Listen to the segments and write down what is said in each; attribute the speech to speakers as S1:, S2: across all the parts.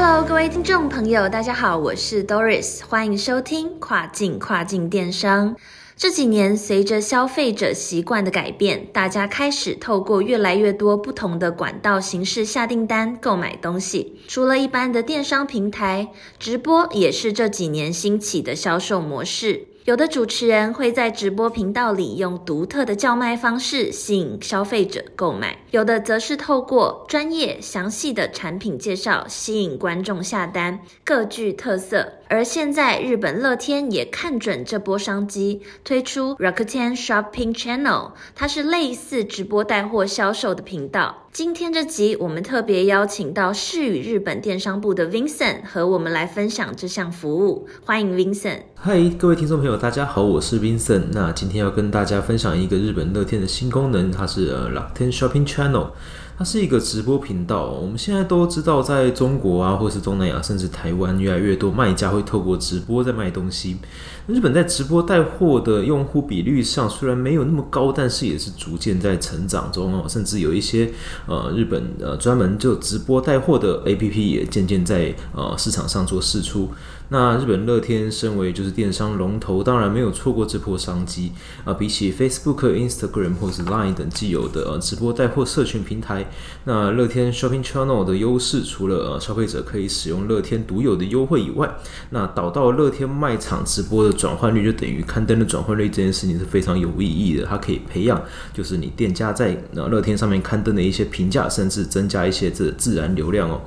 S1: Hello，各位听众朋友，大家好，我是 Doris，欢迎收听跨境跨境电商。这几年，随着消费者习惯的改变，大家开始透过越来越多不同的管道形式下订单、购买东西。除了一般的电商平台，直播也是这几年兴起的销售模式。有的主持人会在直播频道里用独特的叫卖方式吸引消费者购买，有的则是透过专业详细的产品介绍吸引观众下单，各具特色。而现在，日本乐天也看准这波商机，推出 Rakuten Shopping Channel，它是类似直播带货销售的频道。今天这集，我们特别邀请到世宇日本电商部的 Vincent 和我们来分享这项服务。欢迎 Vincent。
S2: 嗨，各位听众朋友，大家好，我是 Vincent。那今天要跟大家分享一个日本乐天的新功能，它是呃 Rakuten Shopping Channel。它是一个直播频道。我们现在都知道，在中国啊，或是东南亚，甚至台湾，越来越多卖家会透过直播在卖东西。日本在直播带货的用户比率上虽然没有那么高，但是也是逐渐在成长中哦。甚至有一些呃日本呃专门就直播带货的 APP 也渐渐在呃市场上做试出。那日本乐天身为就是电商龙头，当然没有错过这波商机啊。比起 Facebook、Instagram 或是 Line 等既有的直播带货社群平台，那乐天 Shopping Channel 的优势，除了呃消费者可以使用乐天独有的优惠以外，那导到乐天卖场直播的转换率就等于刊登的转换率这件事情是非常有意义的。它可以培养就是你店家在呃乐天上面刊登的一些评价，甚至增加一些这自然流量哦。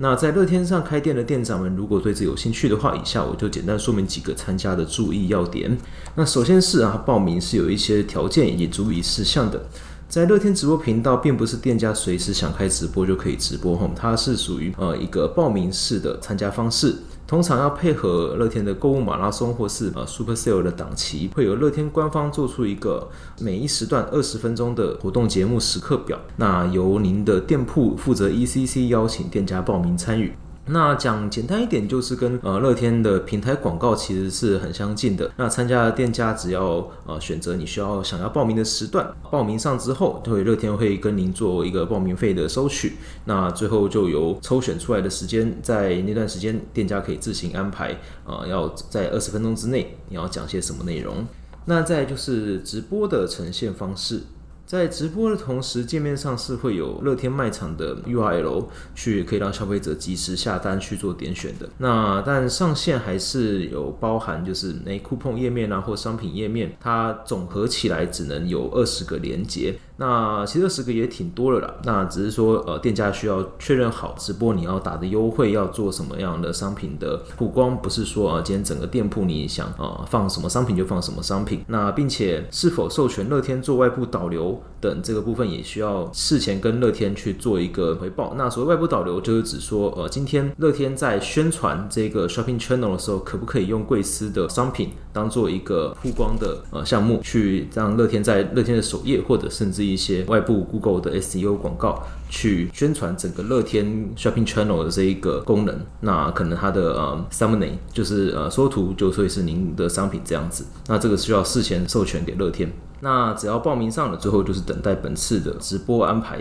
S2: 那在乐天上开店的店长们，如果对此有兴趣的话，以下我就简单说明几个参加的注意要点。那首先是啊，报名是有一些条件以及注意事项的。在乐天直播频道，并不是店家随时想开直播就可以直播哈，它是属于呃一个报名式的参加方式。通常要配合乐天的购物马拉松或是呃 Super Sale 的档期，会有乐天官方做出一个每一时段二十分钟的活动节目时刻表，那由您的店铺负责 ECC 邀请店家报名参与。那讲简单一点，就是跟呃乐天的平台广告其实是很相近的。那参加的店家只要呃选择你需要想要报名的时段，报名上之后，会乐天会跟您做一个报名费的收取。那最后就由抽选出来的时间，在那段时间店家可以自行安排，呃要在二十分钟之内你要讲些什么内容。那再就是直播的呈现方式。在直播的同时，界面上是会有乐天卖场的 URL，去可以让消费者及时下单去做点选的。那但上线还是有包含，就是那 coupon 页面啊或商品页面，它总合起来只能有二十个连接。那其实十个也挺多了啦。那只是说，呃，店家需要确认好直播你要打的优惠要做什么样的商品的曝光，不是说啊，今天整个店铺你想啊放什么商品就放什么商品。那并且是否授权乐天做外部导流等这个部分也需要事前跟乐天去做一个回报。那所谓外部导流就是指说，呃，今天乐天在宣传这个 shopping channel 的时候，可不可以用贵司的商品当做一个曝光的呃项目，去让乐天在乐天的首页或者甚至一些外部 Google 的 SEO 广告去宣传整个乐天 Shopping Channel 的这一个功能，那可能它的呃 Thumbnail 就是呃缩图就会是您的商品这样子，那这个需要事前授权给乐天。那只要报名上了，最后就是等待本次的直播安排。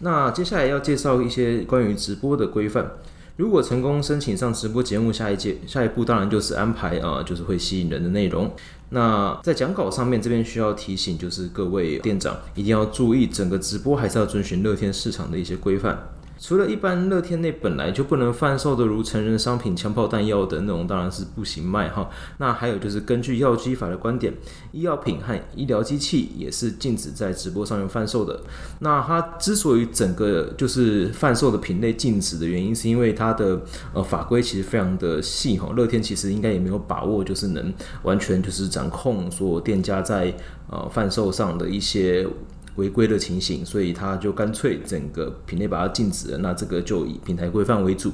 S2: 那接下来要介绍一些关于直播的规范。如果成功申请上直播节目，下一届下一步当然就是安排啊，就是会吸引人的内容。那在讲稿上面，这边需要提醒，就是各位店长一定要注意，整个直播还是要遵循乐天市场的一些规范。除了一般乐天内本来就不能贩售的，如成人商品、枪炮弹药等那种，当然是不行卖哈。那还有就是根据药剂法的观点，医药品和医疗机器也是禁止在直播上面贩售的。那它之所以整个就是贩售的品类禁止的原因，是因为它的呃法规其实非常的细哈。乐天其实应该也没有把握，就是能完全就是掌控所有店家在呃贩售上的一些。违规的情形，所以他就干脆整个品类把它禁止了。那这个就以平台规范为主。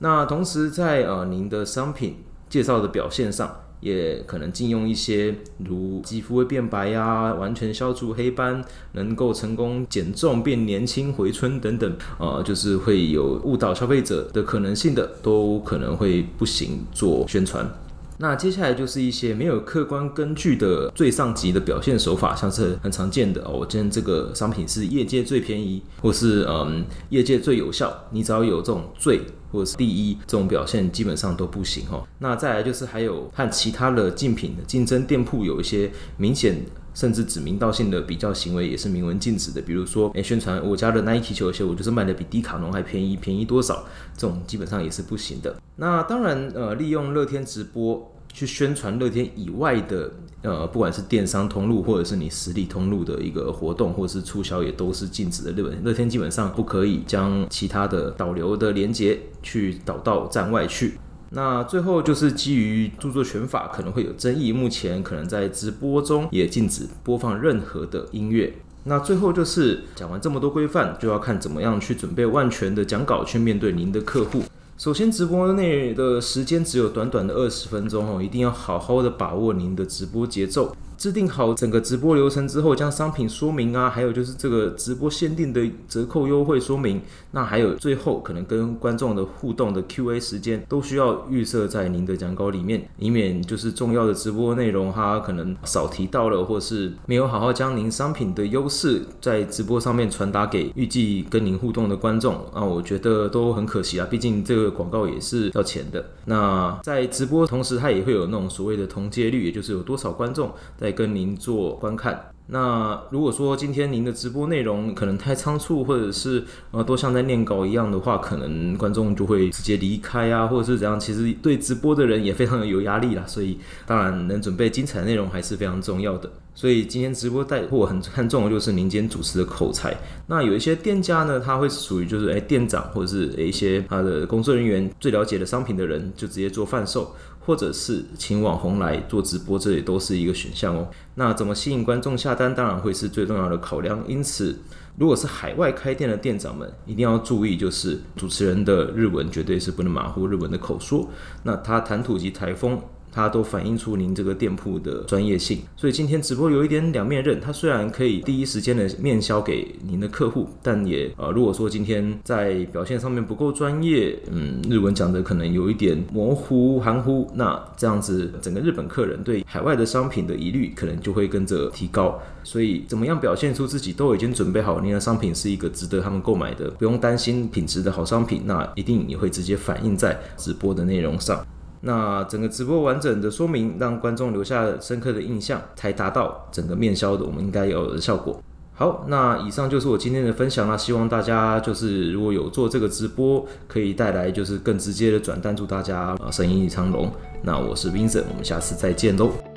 S2: 那同时在呃您的商品介绍的表现上。也可能禁用一些如肌肤会变白呀、完全消除黑斑、能够成功减重变年轻回春等等，呃，就是会有误导消费者的可能性的，都可能会不行做宣传。那接下来就是一些没有客观根据的最上级的表现手法，像是很常见的哦，我今天这个商品是业界最便宜，或是嗯业界最有效，你只要有这种最或者是第一这种表现，基本上都不行哈。那再来就是还有和其他的竞品的竞争店铺有一些明显甚至指名道姓的比较行为，也是明文禁止的。比如说，哎，宣传我家的 Nike 球鞋，我就是卖的比迪卡侬还便宜，便宜多少？这种基本上也是不行的。那当然，呃，利用乐天直播去宣传乐天以外的，呃，不管是电商通路或者是你实体通路的一个活动，或者是促销，也都是禁止的。日本乐天基本上不可以将其他的导流的连接去导到站外去。那最后就是基于著作权法可能会有争议，目前可能在直播中也禁止播放任何的音乐。那最后就是讲完这么多规范，就要看怎么样去准备万全的讲稿去面对您的客户。首先，直播内的时间只有短短的二十分钟哦，一定要好好的把握您的直播节奏。制定好整个直播流程之后，将商品说明啊，还有就是这个直播限定的折扣优惠说明，那还有最后可能跟观众的互动的 Q&A 时间，都需要预设在您的讲稿里面，以免就是重要的直播内容哈，可能少提到了，或是没有好好将您商品的优势在直播上面传达给预计跟您互动的观众那，我觉得都很可惜啊，毕竟这个广告也是要钱的。那在直播同时，它也会有那种所谓的同接率，也就是有多少观众。来跟您做观看。那如果说今天您的直播内容可能太仓促，或者是呃都像在念稿一样的话，可能观众就会直接离开啊，或者是怎样？其实对直播的人也非常的有压力啦。所以当然能准备精彩的内容还是非常重要的。所以今天直播带货很看重的就是您今天主持的口才。那有一些店家呢，他会属于就是哎店长或者是一些他的工作人员最了解的商品的人，就直接做贩售。或者是请网红来做直播，这也都是一个选项哦。那怎么吸引观众下单，当然会是最重要的考量。因此，如果是海外开店的店长们，一定要注意，就是主持人的日文绝对是不能马虎日文的口说。那他谈吐及台风。它都反映出您这个店铺的专业性，所以今天直播有一点两面刃。它虽然可以第一时间的面销给您的客户，但也呃，如果说今天在表现上面不够专业，嗯，日文讲的可能有一点模糊含糊，那这样子整个日本客人对海外的商品的疑虑可能就会跟着提高。所以怎么样表现出自己都已经准备好，您的商品是一个值得他们购买的，不用担心品质的好商品，那一定也会直接反映在直播的内容上。那整个直播完整的说明，让观众留下深刻的印象，才达到整个面销的我们应该有的效果。好，那以上就是我今天的分享啦，希望大家就是如果有做这个直播，可以带来就是更直接的转单，祝大家啊生意昌隆。那我是 Vincent，我们下次再见喽。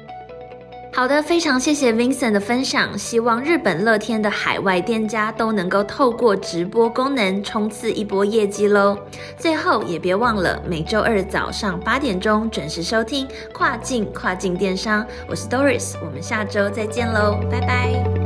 S1: 好的，非常谢谢 Vincent 的分享。希望日本乐天的海外店家都能够透过直播功能冲刺一波业绩喽。最后也别忘了每周二早上八点钟准时收听跨境跨境电商，我是 Doris，我们下周再见喽，拜拜。